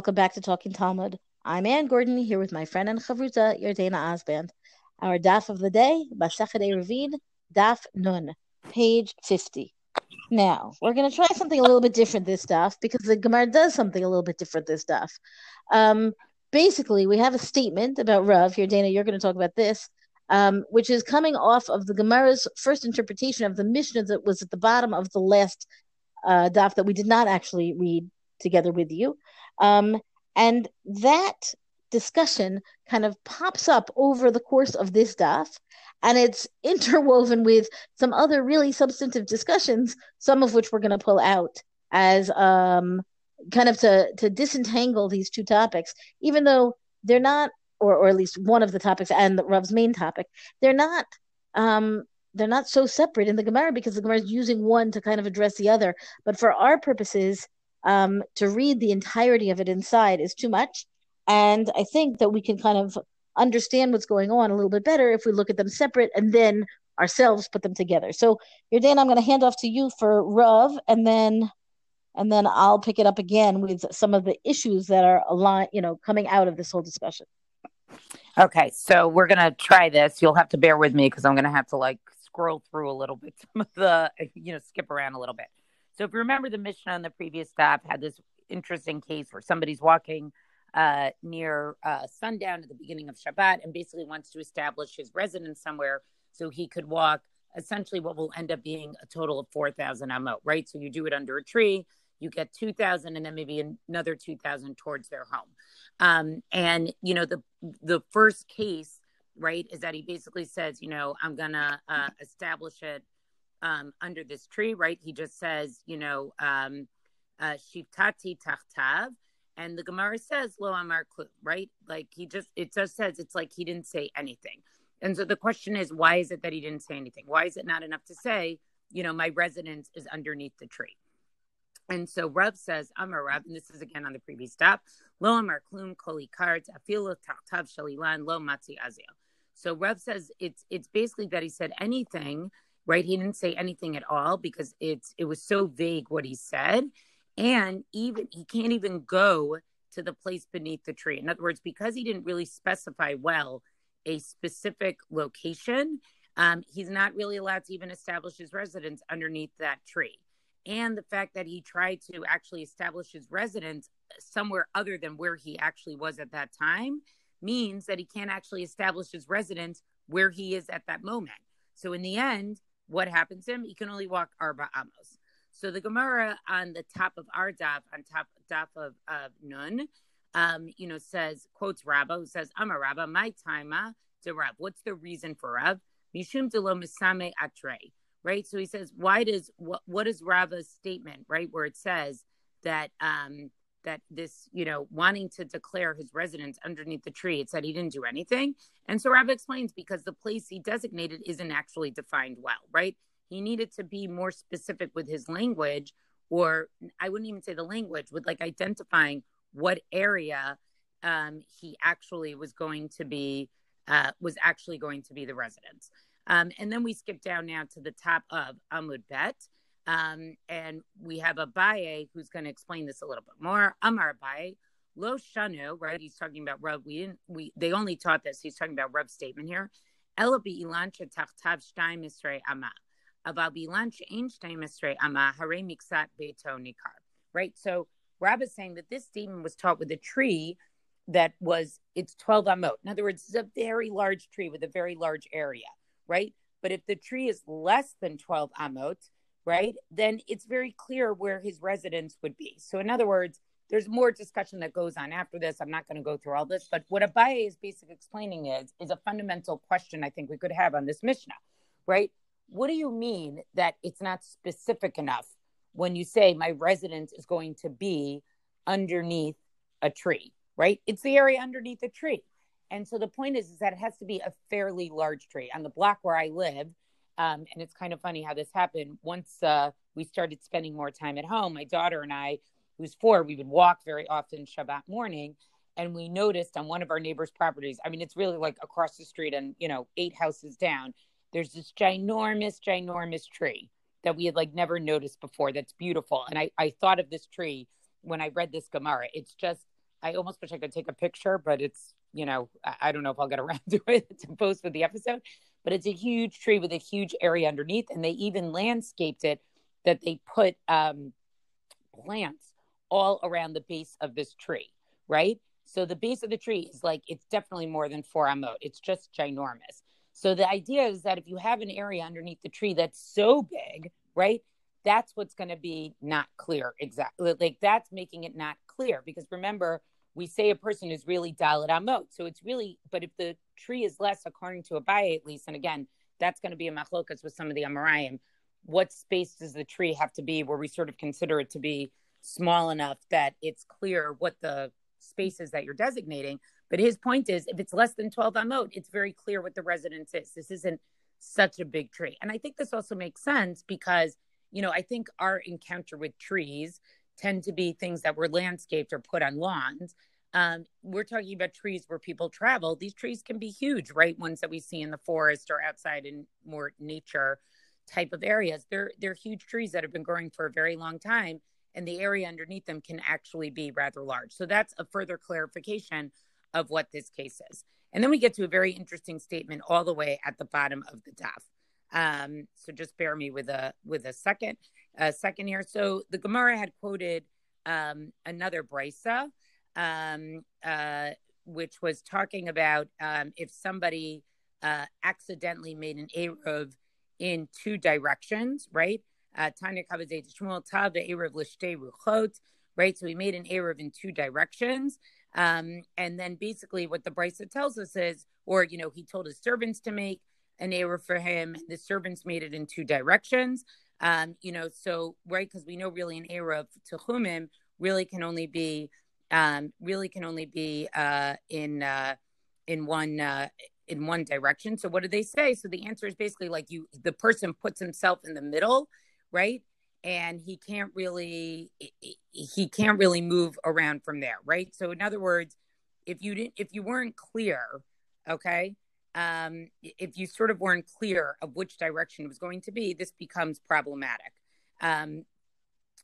Welcome back to Talking Talmud. I'm Ann Gordon here with my friend and chavruta Yardena Osband. Our daf of the day, Masachet Eruvin, daf nun, page 50. Now, we're going to try something a little bit different this daf because the Gemara does something a little bit different this daf. Um, basically, we have a statement about Rav. Here, Dana, you're going to talk about this, um, which is coming off of the Gemara's first interpretation of the Mishnah that was at the bottom of the last uh, daf that we did not actually read together with you. Um, and that discussion kind of pops up over the course of this daf, and it's interwoven with some other really substantive discussions, some of which we're going to pull out as um, kind of to to disentangle these two topics, even though they're not, or or at least one of the topics and the Rav's main topic, they're not. Um, they're not so separate in the Gemara because the Gemara is using one to kind of address the other. But for our purposes, um, to read the entirety of it inside is too much. And I think that we can kind of understand what's going on a little bit better if we look at them separate and then ourselves put them together. So, Yardan, I'm going to hand off to you for Rav, and then and then I'll pick it up again with some of the issues that are aligned, you know, coming out of this whole discussion. Okay, so we're gonna try this. You'll have to bear with me because I'm gonna have to like scroll through a little bit, some of the, you know, skip around a little bit. So if you remember the Mishnah on the previous stop had this interesting case where somebody's walking uh, near uh, sundown at the beginning of Shabbat and basically wants to establish his residence somewhere so he could walk essentially what will end up being a total of 4,000 amot, right? So you do it under a tree, you get 2,000 and then maybe another 2,000 towards their home. Um, and, you know, the, the first case, right, is that he basically says, you know, I'm going to uh, establish it um, under this tree, right? He just says, you know, um, uh, tachtav, and the Gemara says lo amar klum, right? Like he just, it just says it's like he didn't say anything. And so the question is, why is it that he didn't say anything? Why is it not enough to say, you know, my residence is underneath the tree? And so Rav says, Amar Rav, and this is again on the previous stop, Lo Amar Klum Koli Kart, Afilo Tachtav Shalilan, Lo Matzi Azio. So Rav says it's it's basically that he said anything right? He didn't say anything at all because it's it was so vague what he said, and even he can't even go to the place beneath the tree. In other words, because he didn't really specify well a specific location, um, he's not really allowed to even establish his residence underneath that tree. And the fact that he tried to actually establish his residence somewhere other than where he actually was at that time means that he can't actually establish his residence where he is at that moment. So in the end, what happens to him? He can only walk arba amos. So the Gemara on the top of our daf, on top daf of, of Nun, um, you know, says quotes Rabba who says, "I'm a Rabba, my taima to Rav." What's the reason for Rav? Mishum delo misame atre. Right. So he says, why does what what is Rabba's statement right where it says that um that this, you know, wanting to declare his residence underneath the tree, it said he didn't do anything. And so Rabbi explains because the place he designated isn't actually defined well, right? He needed to be more specific with his language, or I wouldn't even say the language, with like identifying what area um, he actually was going to be, uh, was actually going to be the residence. Um, and then we skip down now to the top of Amud Bet. Um, and we have Abaye who's going to explain this a little bit more. Amar Abaye, Lo Shanu, right? He's talking about Rav. We didn't, we, they only taught this. He's talking about Rav's statement here. Elabi ilancha tachtav shtaim misrei ama. Aval bilancha ein shtaim misrei ama hare miksat beto nikar. Right? So Rav is saying that this statement was taught with a tree that was, it's 12 amot. In other words, it's a very large tree with a very large area, right? But if the tree is less than 12 amot, right, then it's very clear where his residence would be. So, in other words, there's more discussion that goes on after this. I'm not going to go through all this, but what Abaye is basically explaining is is a fundamental question I think we could have on this Mishnah, right? What do you mean that it's not specific enough when you say my residence is going to be underneath a tree, right? It's the area underneath a tree. And so the point is, is that it has to be a fairly large tree. On the block where I live, um, and it's kind of funny how this happened. Once uh, we started spending more time at home, my daughter and I, who's four, we would walk very often Shabbat morning. And we noticed on one of our neighbors' properties, I mean, it's really like across the street and, you know, eight houses down, there's this ginormous, ginormous tree that we had like never noticed before that's beautiful. And I, I thought of this tree when I read this Gemara. It's just I almost wish I could take a picture, but it's you know I, I don't know if I'll get around to it to post with the episode. But it's a huge tree with a huge area underneath, and they even landscaped it that they put um, plants all around the base of this tree, right? So the base of the tree is like it's definitely more than four amot. It's just ginormous. So the idea is that if you have an area underneath the tree that's so big, right? That's what's going to be not clear exactly. Like that's making it not clear because remember we say a person is really dalet amot. So it's really, but if the tree is less, according to Abaye at least, and again, that's going to be a machlokas with some of the Amoraim. What space does the tree have to be where we sort of consider it to be small enough that it's clear what the spaces that you're designating. But his point is, if it's less than 12 amot, it's very clear what the residence is. This isn't such a big tree. And I think this also makes sense because, you know, I think our encounter with trees tend to be things that were landscaped or put on lawns. Um, we're talking about trees where people travel. These trees can be huge, right? Ones that we see in the forest or outside in more nature type of areas. They're they're huge trees that have been growing for a very long time and the area underneath them can actually be rather large. So that's a further clarification of what this case is. And then we get to a very interesting statement all the way at the bottom of the daf. Um, so just bear me with a with a second, a second here. So the Gemara had quoted um, another brisa, um, uh, which was talking about um, if somebody uh, accidentally made an eruv in two directions, right? Uh, Tanya Kabazet Shmuel Tav Erev Lishtei Ruchot, right? So we made an Erev in two directions. Um, and then basically what the Brisa tells us is, or, you know, he told his servants to make an Erev for him. The servants made it in two directions. Um, you know, so, right, because we know really an Erev to Chumim really can only be, um, really can only be uh, in, uh, in one, uh, in one direction. So what do they say? So the answer is basically like you, the person puts himself in the middle right? And he can't really he can't really move around from there, right? So in other words, if you didn't if you weren't clear, okay, um, if you sort of weren't clear of which direction it was going to be, this becomes problematic. Um,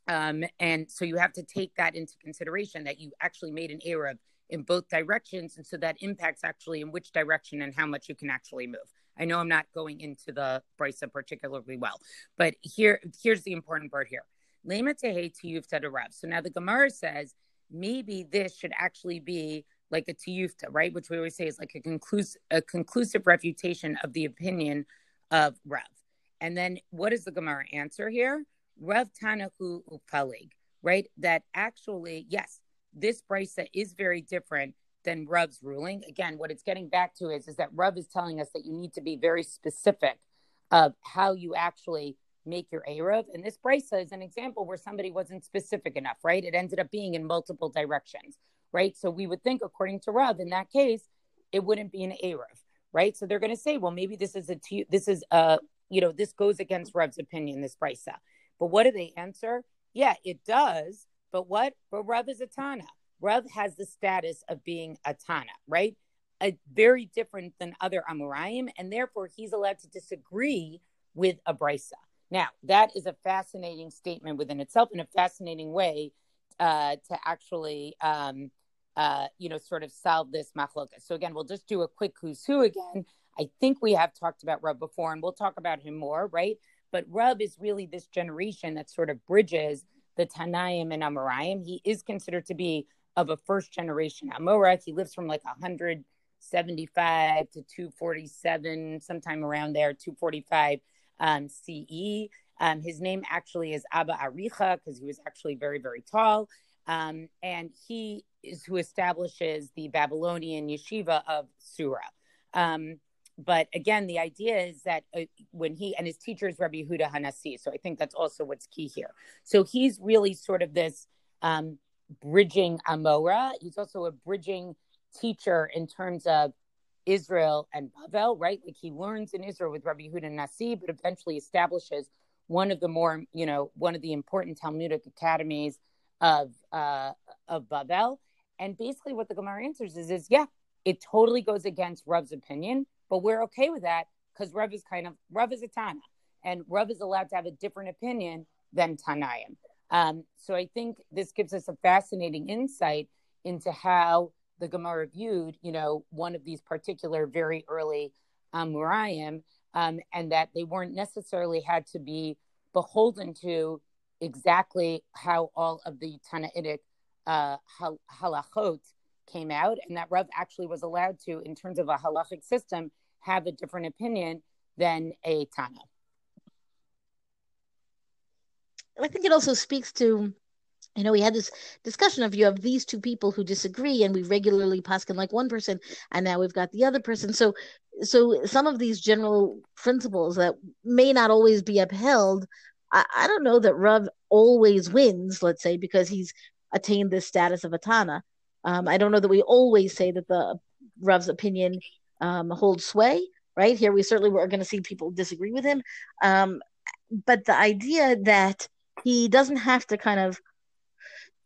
um, and so you have to take that into consideration that you actually made an error in both directions. And so that impacts actually in which direction and how much you can actually move. I know I'm not going into the brisa particularly well, but here here's the important part here. Lema tehe tiyufta to Rav. So now the Gemara says maybe this should actually be like a tiyufta, right? Which we always say is like a conclusive a conclusive refutation of the opinion of Rav. And then what does the Gemara answer here? Rav Tanahu Upalig, right? That actually, yes, this brisa is very different than Rav's ruling. Again, what it's getting back to is, is that Rav is telling us that you need to be very specific of how you actually make your Erev. And this brisa is an example where somebody wasn't specific enough, right? It ended up being in multiple directions, right? So we would think, according to Rav, in that case, it wouldn't be an Erev, right? So they're going to say, well, maybe this is a, t- this is a, you know, this goes against Rav's opinion, this brisa. But what do they answer? Yeah, it does. But what? But Rav is a Tana. Rav has the status of being a Tana, right? A, very different than other Amoraim, and therefore he's allowed to disagree with a Brisa. Now, that is a fascinating statement within itself and a fascinating way uh, to actually, um, uh, you know, sort of solve this machlokas. So again, we'll just do a quick who's who again. I think we have talked about Rav before, and we'll talk about him more, right? But Rav is really this generation that sort of bridges the Tanaim and Amoraim. He is considered to be of a first generation Amora. He lives from like 175 to 247, sometime around there, 245 um, CE. Um, his name actually is Abba Aricha because he was actually very, very tall. Um, and he is who establishes the Babylonian yeshiva of Sura. Um, but again, the idea is that uh, when he and his teacher is Rabbi Huda Hanasi, so I think that's also what's key here. So he's really sort of this um, bridging Amora. He's also a bridging teacher in terms of Israel and Bavel, right? Like he learns in Israel with Rabbi Huda Nasi, but eventually establishes one of the more, you know, one of the important Talmudic academies of uh, of Bavel. And basically, what the Gemara answers is, is yeah, it totally goes against Rav's opinion, but we're okay with that because Rav is kind of Rav is a Tana, and Rav is allowed to have a different opinion than Tanaim. Um, so I think this gives us a fascinating insight into how the Gemara viewed, you know, one of these particular very early um, Amoraim, um, and that they weren't necessarily had to be beholden to exactly how all of the Tanaitic uh, halachot came out, and that Rav actually was allowed to, in terms of a halachic system, have a different opinion than a Tana. I think it also speaks to, you know, we had this discussion of you have these two people who disagree, and we regularly paskin like one person, and now we've got the other person. So, so some of these general principles that may not always be upheld. I, I don't know that Rav always wins, let's say, because he's attained this status of a Tana. Um, I don't know that we always say that the Rav's opinion um, holds sway, right? Here we certainly are going to see people disagree with him. Um, but the idea that he doesn't have to kind of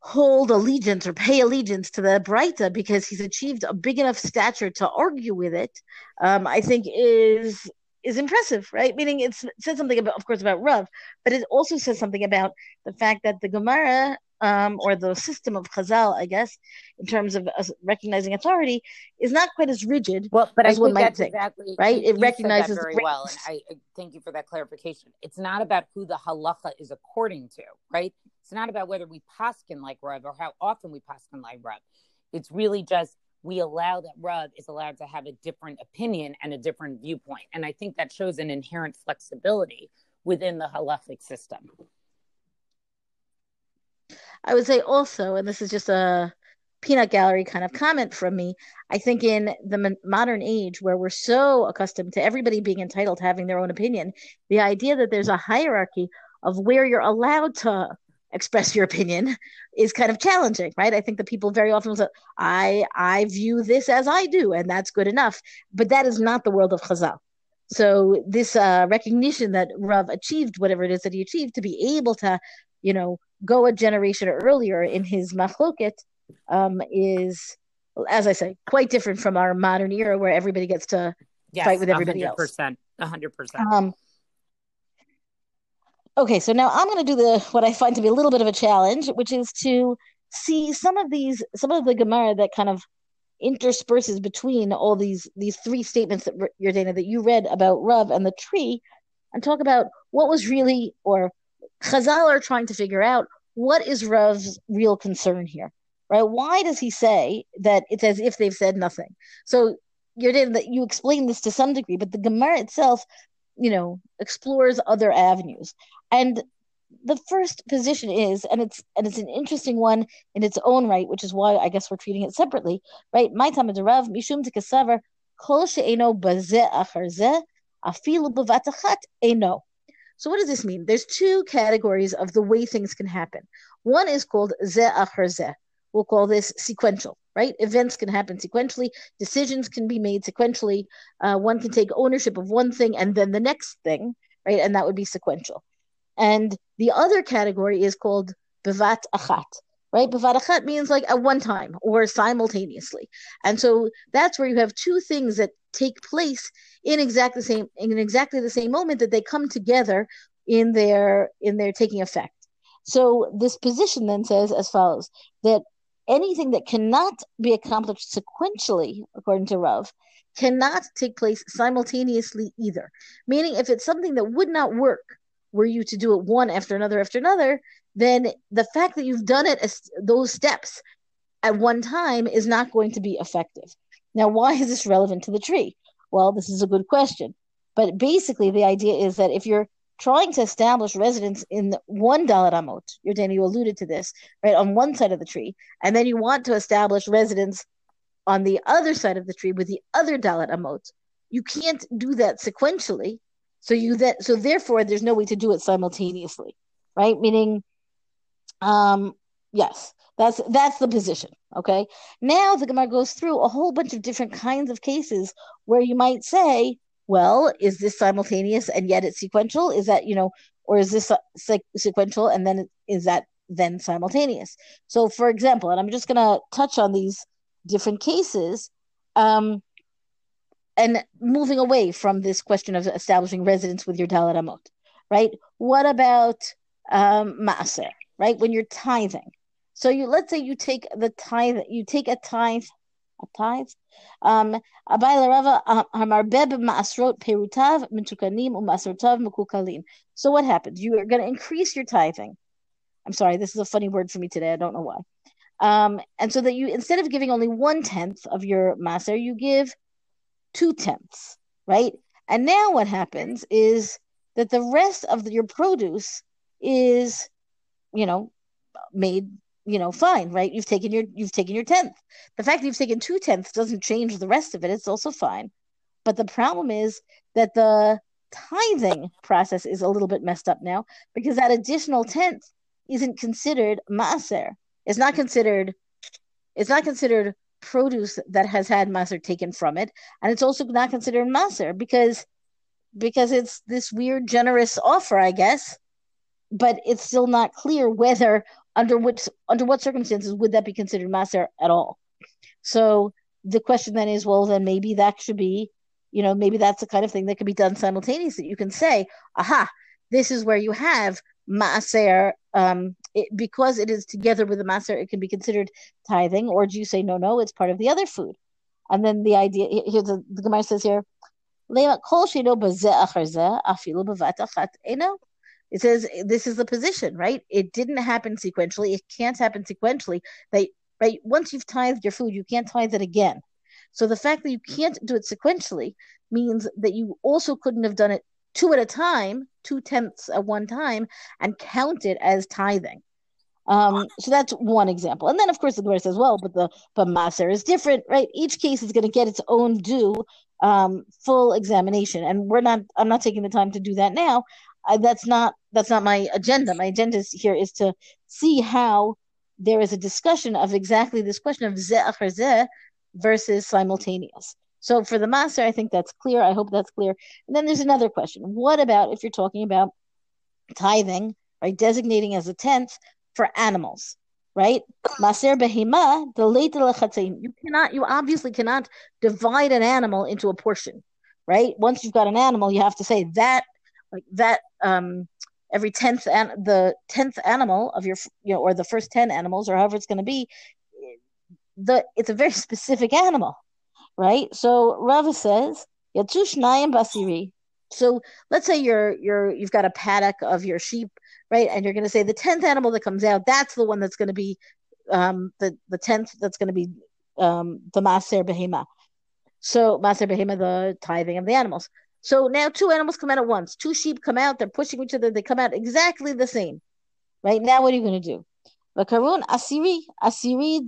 hold allegiance or pay allegiance to the Breita because he's achieved a big enough stature to argue with it, um, I think is is impressive, right? Meaning it says something about, of course, about Rav, but it also says something about the fact that the Gemara um, or the system of Chazal, I guess, in terms of uh, recognizing authority, is not quite as rigid. Well, but as I one think might that's think, exactly right. It recognizes very well, and I, I thank you for that clarification. It's not about who the halacha is according to, right? It's not about whether we paskin like Rav or how often we paskin like Rav. It's really just we allow that Rav is allowed to have a different opinion and a different viewpoint, and I think that shows an inherent flexibility within the halachic system. I would say also, and this is just a peanut gallery kind of comment from me. I think in the modern age where we're so accustomed to everybody being entitled to having their own opinion, the idea that there's a hierarchy of where you're allowed to express your opinion is kind of challenging, right? I think that people very often say, I I view this as I do, and that's good enough. But that is not the world of Chazal. So this uh, recognition that Rav achieved whatever it is that he achieved to be able to, you know, go a generation earlier in his machloket um, is, as I say, quite different from our modern era where everybody gets to yes, fight with everybody 100%, else. 100%. Um, okay, so now I'm going to do the what I find to be a little bit of a challenge, which is to see some of these, some of the Gemara that kind of intersperses between all these these three statements that Yardana that you read about Rav and the tree, and talk about what was really or Chazal are trying to figure out what is Rav's real concern here, right? Why does he say that it's as if they've said nothing? So you're that you explain this to some degree, but the Gemara itself, you know, explores other avenues. And the first position is, and it's and it's an interesting one in its own right, which is why I guess we're treating it separately, right? My time Rav mishum tikasavar kol she'eno bazeh achar afilu eno. So what does this mean? There's two categories of the way things can happen. One is called ze achar ze. We'll call this sequential, right? Events can happen sequentially. Decisions can be made sequentially. Uh, one can take ownership of one thing and then the next thing, right? And that would be sequential. And the other category is called bevat achat, right? Bevat achat means like at one time or simultaneously. And so that's where you have two things that take place in exactly the same in exactly the same moment that they come together in their in their taking effect. So this position then says as follows that anything that cannot be accomplished sequentially, according to Rav, cannot take place simultaneously either. Meaning, if it's something that would not work were you to do it one after another after another, then the fact that you've done it as those steps at one time is not going to be effective. Now, why is this relevant to the tree? Well, this is a good question. But basically, the idea is that if you're trying to establish residence in one Dalet Amot, Yardena, you alluded to this, right, on one side of the tree, and then you want to establish residence on the other side of the tree with the other Dalet Amot, you can't do that sequentially. So you that so therefore there's no way to do it simultaneously, right? Meaning, um, yes, that's that's the position. Okay. Now the Gemara goes through a whole bunch of different kinds of cases where you might say, well, is this simultaneous and yet it's sequential? Is that you know, or is this se- sequential and then is that then simultaneous? So, for example, and I'm just going to touch on these different cases, um, and moving away from this question of establishing residence with your Dalet Amot, right? What about um, Maaser? right? When you're tithing. So you let's say you take the tithe, you take a tithe, a tithe. Um, so what happens? You are going to increase your tithing. I'm sorry, this is a funny word for me today. I don't know why. Um, and so that you instead of giving only one tenth of your maser, you give two tenths, right? And now what happens is that the rest of the, your produce is, you know, made, you know, fine, right? You've taken your you've taken your tenth. The fact that you've taken two tenths doesn't change the rest of it. It's also fine. But the problem is that the tithing process is a little bit messed up now because that additional tenth isn't considered maaser. It's not considered. It's not considered produce that has had maser taken from it, and it's also not considered maser because because it's this weird generous offer, I guess. But it's still not clear whether under which under what circumstances would that be considered maser at all. So the question then is, well, then maybe that should be, you know, maybe that's the kind of thing that can be done simultaneously. You can say, aha, this is where you have maser um, it, because it is together with the maser, it can be considered tithing, or do you say no, no, it's part of the other food? And then the idea here, the, the Gemara says here, it says this is the position, right? It didn't happen sequentially. It can't happen sequentially. They right once you've tithed your food, you can't tithe it again. So the fact that you can't do it sequentially means that you also couldn't have done it two at a time, two tenths at one time, and count it as tithing. Um, so that's one example. And then, of course, the Gemara says, well, but the but Maser is different, right? Each case is going to get its own due um, full examination, and we're not. I'm not taking the time to do that now. I, that's not that's not my agenda. My agenda here is to see how there is a discussion of exactly this question of zeh versus simultaneous. So for the maser, I think that's clear. I hope that's clear. And then there's another question. What about if you're talking about tithing, right? Designating as a tenth for animals, right? Maser behima, the late You cannot, you obviously cannot divide an animal into a portion, right? Once you've got an animal, you have to say that, like that, um, every tenth and the tenth animal of your, you know, or the first ten animals, or however it's going to be, the it's a very specific animal, right? So Rava says, Yatsushnayim basiri. So let's say you're you're you've got a paddock of your sheep, right? And you're going to say the tenth animal that comes out, that's the one that's going to be um, the the tenth that's going to be um, the maser behema. So maser behema, the tithing of the animals. So now two animals come out at once. Two sheep come out. They're pushing each other. They come out exactly the same, right? Now what are you going to do? Vakarun asiri asiri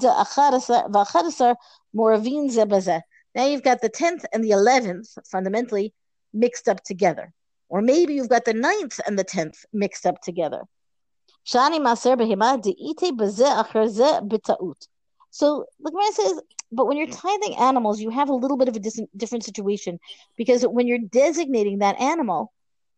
moravin. Now you've got the 10th and the 11th fundamentally mixed up together. Or maybe you've got the 9th and the 10th mixed up together. Shani maser So the Gemara says, but when you're tithing animals, you have a little bit of a dis- different situation because when you're designating that animal,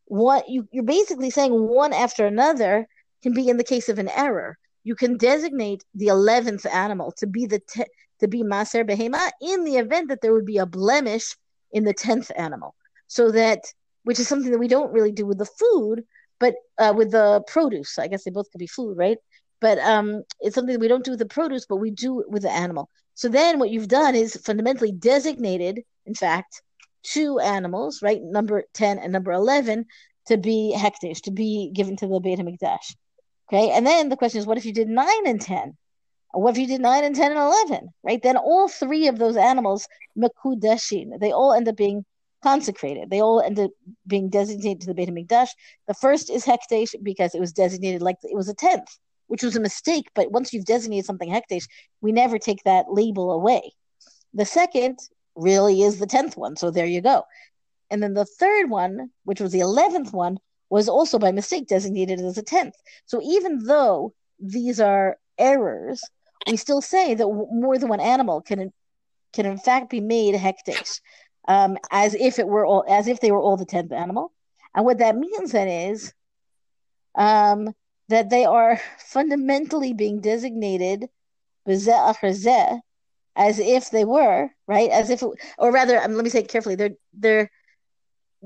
what you, you're basically saying one after another can be in the case of an error. You can designate the eleventh animal to be the te- to be maser behema in the event that there would be a blemish in the tenth animal. So that, which is something that we don't really do with the food, but uh, with the produce. I guess they both could be food, right? But um, it's something we don't do with the produce, but we do with the animal. So then what you've done is fundamentally designated, in fact, two animals, right? Number 10 and number 11 to be hekdesh, to be given to the Beit HaMikdash. Okay. And then the question is, what if you did nine and 10? What if you did 9 and 10 and 11, right? Then all three of those animals, mekudeshin, they all end up being consecrated. They all end up being designated to the Beit HaMikdash. The first is Hekdesh because it was designated like it was a tenth, which was a mistake. But once you've designated something Hekdesh, we never take that label away. The second really is the tenth one. So there you go. And then the third one, which was the eleventh one, was also by mistake designated as a tenth. So even though these are errors, we still say that more than one animal can can in fact be made hekdesh, um, as if it were all as if they were all the tenth animal. And what that means then is um, that they are fundamentally being designated as if they were right, as if, or rather, um, let me say it carefully. They're they're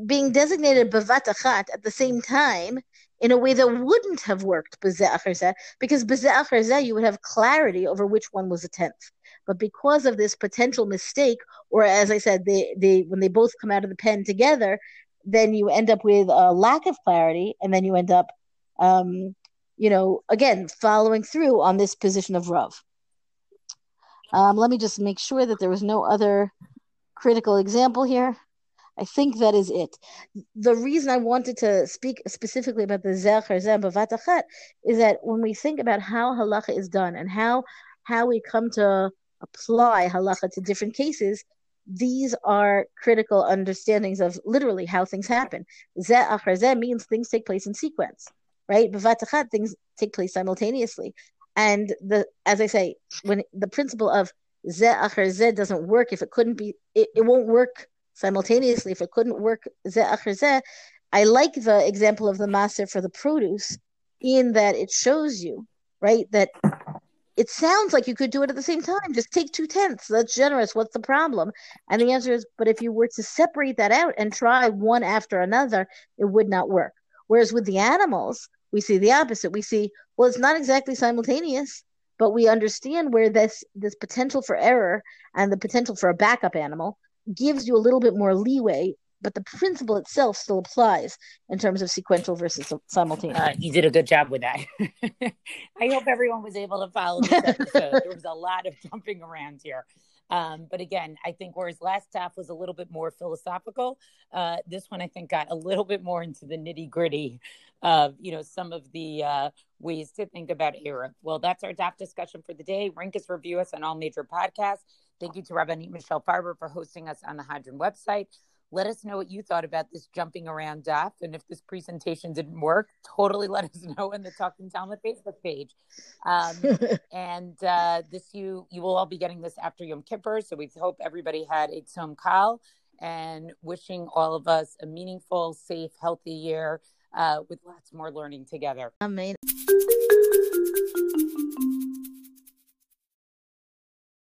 being designated bavat achat at the same time in a way that wouldn't have worked because you would have clarity over which one was a tenth. But because of this potential mistake, or as I said, they, they when they both come out of the pen together, then you end up with a lack of clarity, and then you end up, um, you know, again following through on this position of Rav. Um, let me just make sure that there was no other critical example here. I think that is it. The reason I wanted to speak specifically about the Zecher Zem Bavatachat is that when we think about how halacha is done and how how we come to apply halacha to different cases, these are critical understandings of literally how things happen. Zeh means things take place in sequence, right? Bavatachat things take place simultaneously, and the as I say, when the principle of ze acher ze doesn't work if it couldn't be, it, it won't work simultaneously if it couldn't work ze acher ze, I like the example of the maser for the produce in that it shows you, right, that it sounds like you could do it at the same time. Just take two tenths. That's generous. What's the problem? And the answer is, but if you were to separate that out and try one after another, it would not work. Whereas with the animals, we see the opposite. We see, well, it's not exactly simultaneous, but we understand where this this potential for error and the potential for a backup animal gives you a little bit more leeway, but the principle itself still applies in terms of sequential versus simultaneous. Uh, you did a good job with that. I hope everyone was able to follow this episode. there was a lot of jumping around here. Um, but again, I think whereas last half was a little bit more philosophical, uh, this one I think got a little bit more into the nitty gritty of you know some of the uh, ways to think about Eruv. Well, that's our DAF discussion for the day. Rank us, review us on all major podcasts. Thank you to Rabbanit Michelle Farber for hosting us on the Hadran website. Let us know what you thought about this jumping around DAF. And if this presentation didn't work, totally let us know in the Talking Talmud Facebook page. Um, and uh, this you you will all be getting this after Yom Kippur. So we hope everybody had a Tzom Kal and wishing all of us a meaningful, safe, healthy year uh, with lots more learning together. Amen.